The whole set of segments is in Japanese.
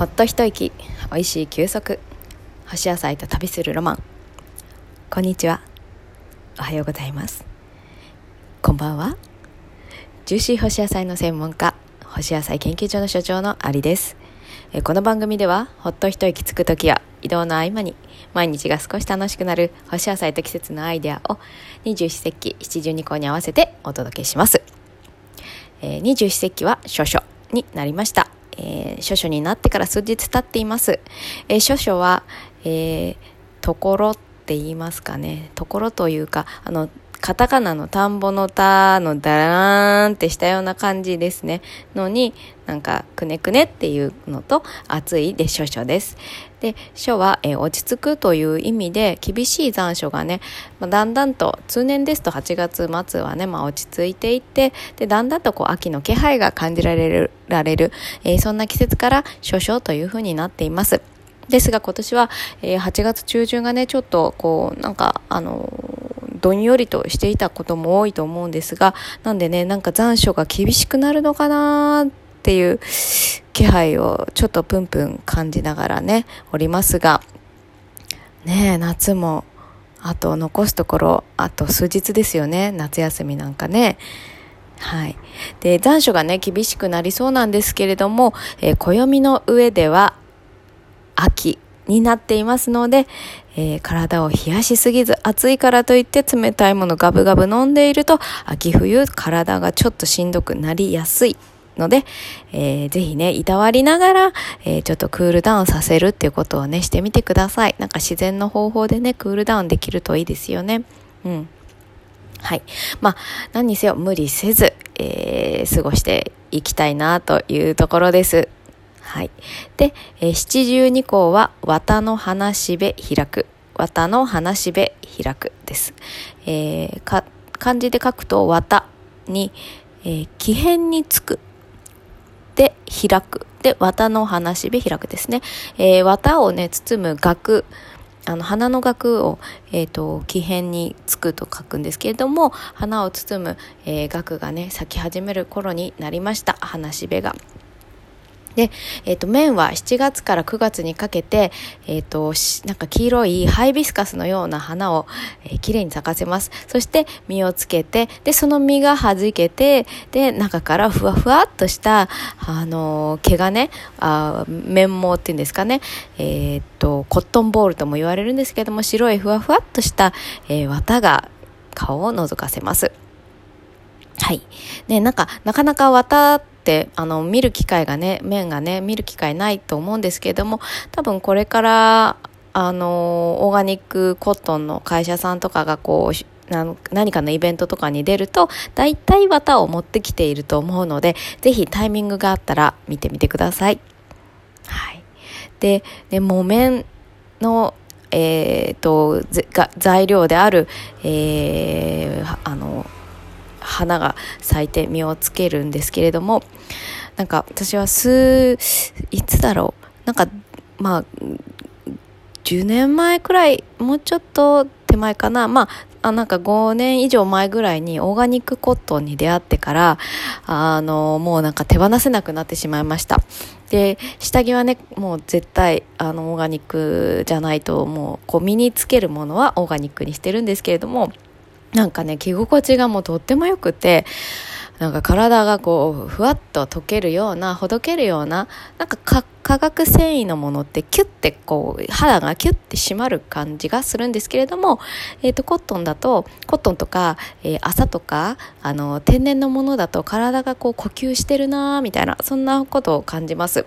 ほっと一息。美味しい休息。干し野菜と旅するロマン。こんにちは。おはようございます。こんばんは。ジューシー干し野菜の専門家干し野菜研究所の所長のアリです。この番組ではほっと一息つく時や移動の合間に毎日が少し楽しくなる干し野菜と季節のアイデアを二十四節気七十二項に合わせてお届けします。二十四節気は少々になりました。えー、書書になってから数日経っています。えー、書書は、えー、ところって言いますかね。ところというか、あの、カタカナの田んぼの田のダラーンってしたような感じですね。のに、なんか、くねくねっていうのと、暑いで少々です。で、書は、え、落ち着くという意味で、厳しい残暑がね、まあ、だんだんと、通年ですと8月末はね、まあ、落ち着いていって、で、だんだんとこう、秋の気配が感じられる、られる、えー、そんな季節から少々というふうになっています。ですが今年は、えー、8月中旬がね、ちょっとこう、なんか、あのどんよりとしていたことも多いと思うんですが、なんでね、なんか残暑が厳しくなるのかなっていう気配をちょっとプンプン感じながらね、おりますが、ねえ、夏も、あと残すところ、あと数日ですよね、夏休みなんかね。はい。で、残暑がね、厳しくなりそうなんですけれども、えー、暦の上では、秋になっていますので、えー、体を冷やしすぎず、暑いからといって冷たいものガブガブ飲んでいると、秋冬体がちょっとしんどくなりやすいので、えー、ぜひね、いたわりながら、えー、ちょっとクールダウンさせるっていうことをね、してみてください。なんか自然の方法でね、クールダウンできるといいですよね。うん。はい。まあ、何にせよ無理せず、えー、過ごしていきたいなというところです。はい。で、え、七十二項は、綿の花しべ開く。綿の花しべ開くです。えー、漢字で書くと、綿に、えー、木片につく。で、開く。で、綿の花しべ開くですね。えー、綿をね、包む額。あの花の額を、えーと、木片につくと書くんですけれども花を包む、えー、額がね咲き始める頃になりました花しべが。で、えっ、ー、と、麺は7月から9月にかけて、えっ、ー、と、なんか黄色いハイビスカスのような花を、えー、きれいに咲かせます。そして実をつけて、で、その実が弾けて、で、中からふわふわっとした、あの毛がね、あ綿毛っていうんですかね、えっと、コットンボールとも言われるんですけども、白いふわふわっとした、え綿が顔を覗かせます。はい。ね、なんか、なかなか綿ってあの見る機会がね面がね見る機会ないと思うんですけれども多分これからあのオーガニックコットンの会社さんとかがこう何かのイベントとかに出ると大体綿を持ってきていると思うのでぜひタイミングがあったら見てみてください。はい、でで木綿のえーと、と材料である、えー、あの花が咲いて実をつけるんですけれどもなんか私は数いつだろう。なんかまあ10年前くらいもうちょっと手前かな。まああなんか5年以上前ぐらいにオーガニックコットンに出会ってからあのもうなんか手放せなくなってしまいました。で下着はねもう絶対あのオーガニックじゃないともうこう身につけるものはオーガニックにしてるんですけれどもなんかね、着心地がもうとっても良くて、なんか体がこう、ふわっと溶けるような、ほどけるような、なんか化学繊維のものってキュッてこう、肌がキュッて締まる感じがするんですけれども、えっ、ー、と、コットンだと、コットンとか、えー、朝とか、あの、天然のものだと体がこう呼吸してるなーみたいな、そんなことを感じます。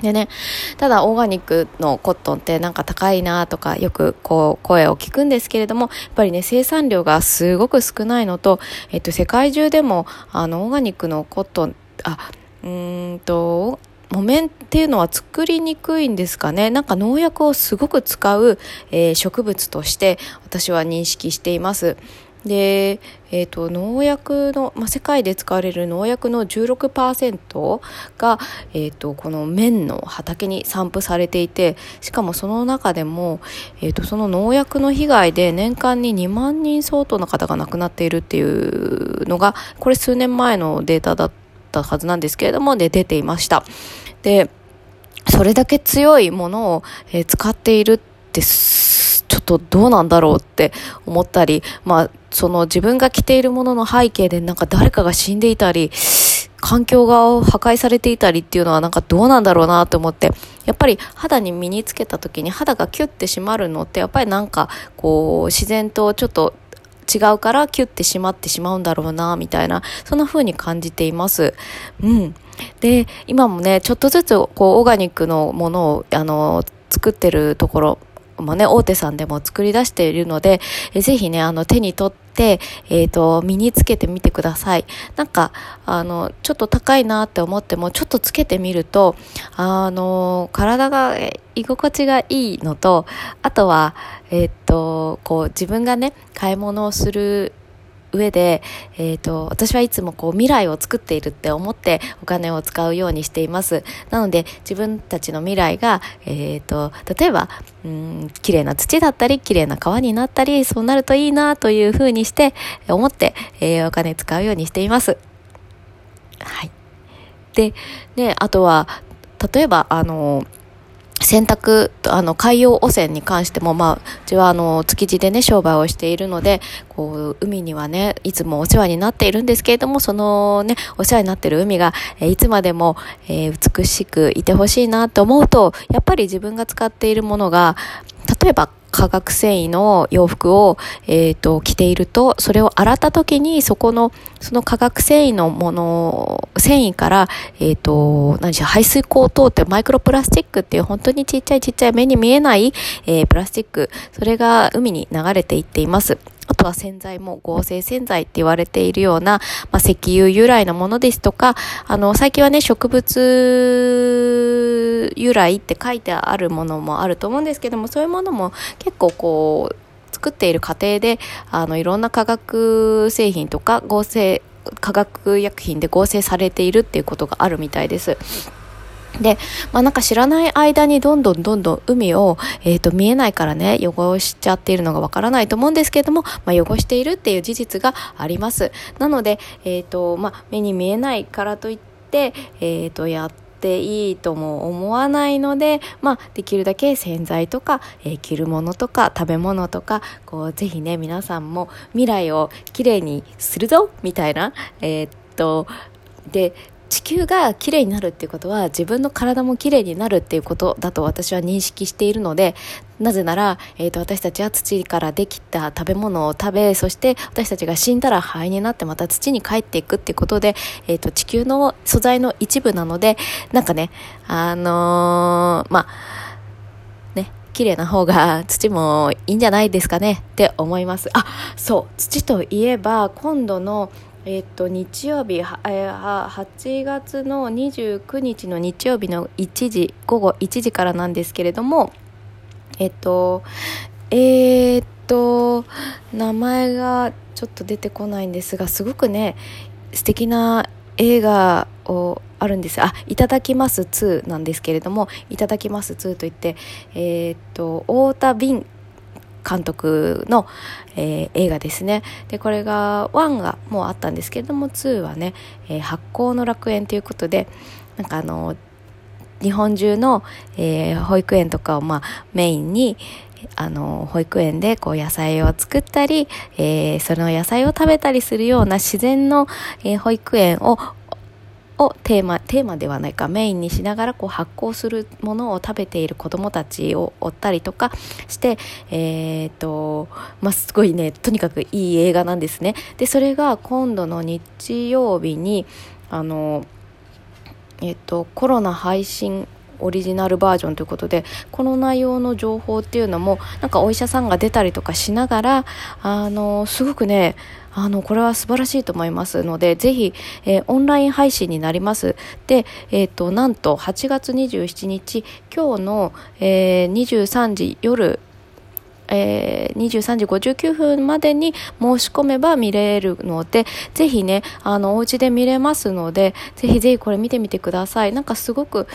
でね、ただオーガニックのコットンってなんか高いなとかよくこう声を聞くんですけれども、やっぱりね生産量がすごく少ないのと、えっと世界中でもあのオーガニックのコットン、あ、うんと、木綿っていうのは作りにくいんですかね。なんか農薬をすごく使う、えー、植物として私は認識しています。で、えーと、農薬の、まあ、世界で使われる農薬の16%が、えーと、この綿の畑に散布されていてしかもその中でも、えーと、その農薬の被害で年間に2万人相当の方が亡くなっているっていうのがこれ数年前のデータだったはずなんですけれどもで出ていました。でそれだけ強いものを、えー、使っているってちょっとどうなんだろうって思ったり、まあ、その自分が着ているものの背景でなんか誰かが死んでいたり、環境が破壊されていたりっていうのはなんかどうなんだろうなと思って、やっぱり肌に身につけた時に肌がキュッて締まるのってやっぱりなんかこう自然とちょっと違うからキュッて締まってしまうんだろうなみたいな、そんな風に感じています。うん。で、今もね、ちょっとずつこうオーガニックのものをあの作ってるところもね、大手さんでも作り出しているので、えぜひね、あの、手に取って、えっ、ー、と、身につけてみてください。なんか、あの、ちょっと高いなって思っても、ちょっとつけてみると、あの、体が居心地がいいのと、あとは、えっ、ー、と、こう、自分がね、買い物をする上で、え、ー、と、私はいつもこう未来を作っているって思ってお金を使うようにしています。なので自分たちの未来が、え、ー、と、例えば、うん、綺麗な土だったり、綺麗な川になったり、そうなるといいなというふうにして思って、えー、お金使うようにしています。はい。で、ね、あとは、例えば、あの、洗濯、あの、海洋汚染に関しても、まあ、うちは、あの、築地でね、商売をしているので、こう、海にはね、いつもお世話になっているんですけれども、そのね、お世話になっている海が、えいつまでも、えー、美しくいてほしいなと思うと、やっぱり自分が使っているものが、例えば化学繊維の洋服を、え、ー、と、着ていると、それを洗った時に、そこの、その化学繊維のもの、繊維から、えっ、ー、と、何しろ排水口を通ってマイクロプラスチックっていう本当にちっちゃいちっちゃい目に見えない、えー、プラスチック、それが海に流れていっています。あとは洗剤も合成洗剤って言われているような、まあ、石油由来のものですとか、あの、最近はね、植物由来って書いてあるものもあると思うんですけども、そういうものも結構こう、作っている過程で、あの、いろんな化学製品とか合成、化学薬品で合成されているっていうことがあるみたいです。で、まあなんか知らない間にどんどんどんどん海を、えっ、ー、と見えないからね、汚しちゃっているのがわからないと思うんですけれども、まあ汚しているっていう事実があります。なので、えっ、ー、と、まあ目に見えないからといって、えっ、ー、と、やっていいとも思わないので、まあ、できるだけ洗剤とか、えー、着るものとか食べ物とかこうぜひね皆さんも未来をきれいにするぞみたいなえー、っとで地球がきれいになるっていうことは自分の体もきれいになるっていうことだと私は認識しているのでなぜなら、えーと、私たちは土からできた食べ物を食べそして私たちが死んだら灰になってまた土に帰っていくっていうことで、えーと、地球の素材の一部なのでなんかねあのー、まあね綺麗な方が土もいいんじゃないですかねって思います。あそう。土といえば今度のえっと、日曜日、えー、8月の29日の日曜日の1時、午後1時からなんですけれども、えっと、えー、っと、名前がちょっと出てこないんですが、すごくね、素敵な映画をあるんです。あいただきます2なんですけれどもいただきます2といってえー、っと太田敏監督の、えー、映画ですね。でこれが1がもうあったんですけれども2はね、えー、発酵の楽園ということでなんかあの日本中の、えー、保育園とかを、まあ、メインにあの保育園でこう野菜を作ったり、えー、その野菜を食べたりするような自然の、えー、保育園ををテーマ、テーマではないか、メインにしながらこう発酵するものを食べている子供たちを追ったりとかして、えー、っと、まあ、すごいね、とにかくいい映画なんですね。で、それが今度の日曜日に、あの、えっと、コロナ配信オリジナルバージョンということでこの内容の情報っていうのもなんかお医者さんが出たりとかしながらあのすごくねあの、これは素晴らしいと思いますので、ぜひ、えー、オンライン配信になります。で、えっ、ー、と、なんと8月27日、今日の、えー、23時夜えー、23時59分までに申し込めば見れるので、ぜひね、あの、お家で見れますので、ぜひぜひこれ見てみてください。なんかすごく、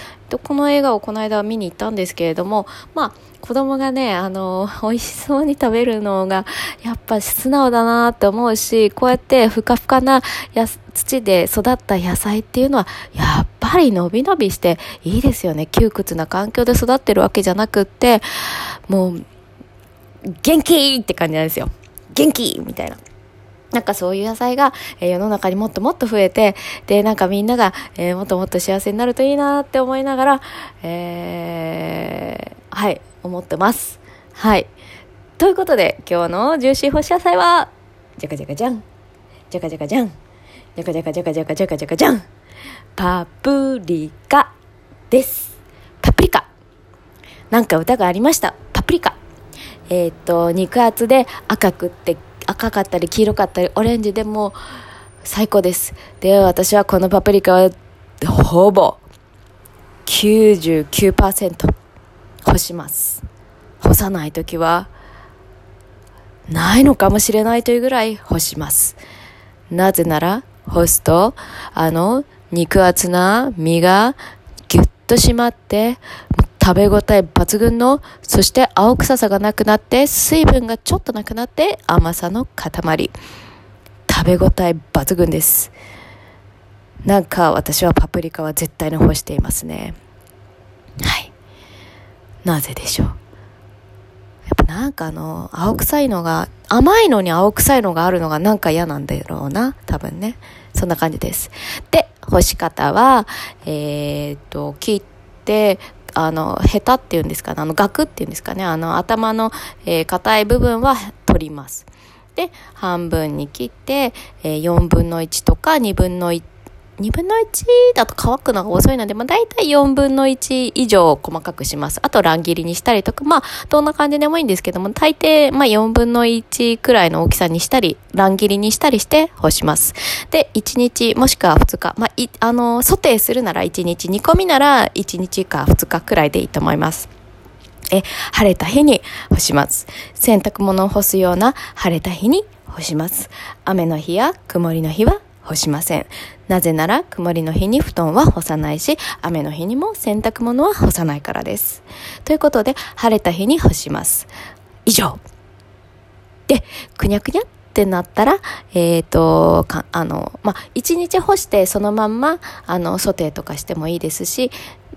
この映画をこの間見に行ったんですけれども、まあ、子供がね、あの、美味しそうに食べるのが、やっぱ素直だなって思うし、こうやってふかふかなや土で育った野菜っていうのは、やっぱり伸び伸びしていいですよね。窮屈な環境で育ってるわけじゃなくって、もう、元気って感じなんですよ。元気みたいな。なんかそういう野菜が、え、世の中にもっともっと増えて、で、なんかみんなが、えー、もっともっと幸せになるといいなって思いながら、えー、はい、思ってます。はい。ということで、今日のジューシー干し野菜は、じゃかじゃかじゃん。じゃかじゃかじゃん。じゃかじゃかじゃかじゃかじゃかじゃかじゃん。パプリカです。パプリカ。なんか歌がありました。パプリカ。えっ、と、肉厚で赤くって赤かったり黄色かったりオレンジでも最高です。で、私はこのパプリカはほぼ99%干します。干さない時はないのかもしれないというぐらい干します。なぜなら干すとあの肉厚な身がぎゅっと締まって食べ応え抜群の、そして青臭さがなくなって、水分がちょっとなくなって甘さの塊。食べ応え抜群です。なんか私はパプリカは絶対に干していますね。はい。なぜでしょう？やっぱなんかあの、青臭いのが、甘いのに青臭いのがあるのがなんか嫌なんだろうな。多分ね。そんな感じです。で、干し方は、えー、っと、切って、あの、ヘタっていうんですかね、あの、ガクっていうんですかね、あの、頭の、えー、硬い部分は取ります。で、半分に切って、えー、4分の1とか2分の1 2分の1だと乾くのが遅いので、まあ、大体4分の1以上細かくします。あと乱切りにしたりとか、まあ、どんな感じでもいいんですけども、大抵、まあ、4分の1くらいの大きさにしたり、乱切りにしたりして干します。で、1日もしくは2日、まあ、い、あの、ソテーするなら1日、煮込みなら1日か2日くらいでいいと思います。え、晴れた日に干します。洗濯物を干すような晴れた日に干します。雨の日や曇りの日は干しません。なぜなら曇りの日に布団は干さないし、雨の日にも洗濯物は干さないからです。ということで、晴れた日に干します。以上。で、くにゃくにゃってなったら、えっ、ー、と、か、あの、まあ、一日干してそのまんま、あの、ソテーとかしてもいいですし、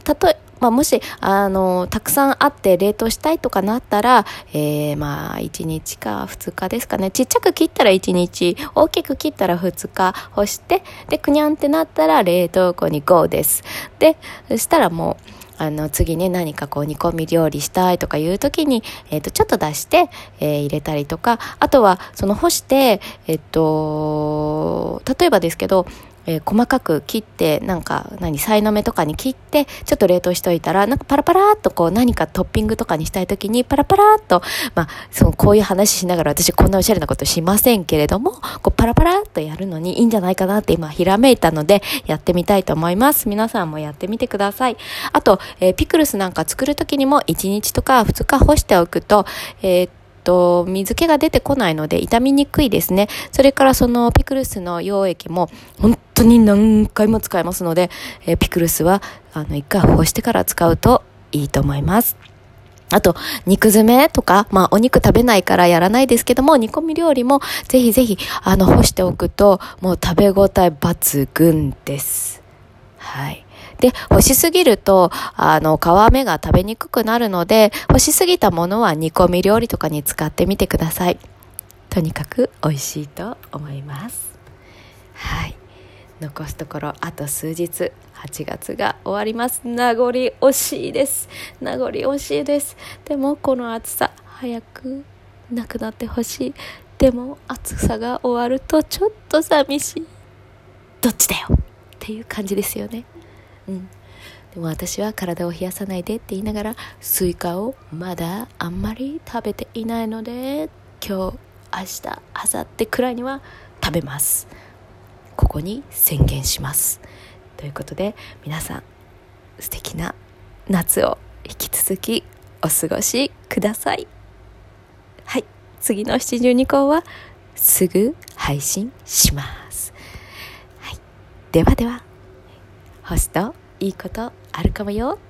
たとえ、まあ、もし、あの、たくさんあって冷凍したいとかなったら、えー、まあ、1日か2日ですかね。ちっちゃく切ったら1日、大きく切ったら2日干して、で、くにゃんってなったら冷凍庫に GO です。で、そしたらもう、あの、次ね、何かこう煮込み料理したいとかいう時に、えっ、ー、と、ちょっと出して、えー、入れたりとか、あとは、その干して、えっ、ー、と、例えばですけど、えー、細かく切って、なんか、何、さいの目とかに切って、ちょっと冷凍しといたら、なんかパラパラっとこう何かトッピングとかにしたいときに、パラパラっと、まあ、その、こういう話しながら私こんなおしゃれなことしませんけれども、こうパラパラっとやるのにいいんじゃないかなって今ひらめいたので、やってみたいと思います。皆さんもやってみてください。あと、えー、ピクルスなんか作るときにも1日とか2日干しておくと、えーと、と水気が出てこないので傷みにくいですね。それからそのピクルスの溶液も本当に何回も使えますので、えー、ピクルスはあの一回干してから使うといいと思います。あと、肉詰めとか、まあ、お肉食べないからやらないですけども、煮込み料理もぜひぜひ、あの、干しておくと、もう食べ応え抜群です。はい。で、干しすぎると、あの、皮目が食べにくくなるので、干しすぎたものは煮込み料理とかに使ってみてください。とにかく美味しいと思います。はい。残すところあと数日。8月が終わります。名残惜しいです。名残惜しいです。でもこの暑さ早くなくなってほしい。でも暑さが終わるとちょっと寂しい。どっちだよ？っていう感じですよね。うん。でも私は体を冷やさないでって言いながらスイカをまだあんまり食べていないので今日明日明後日くらいには食べます。ここに宣言します。ということで皆さん素敵な夏を引き続きお過ごしください。はい。次の72候はすぐ配信します。はい。ではでは、星といいことあるかもよ。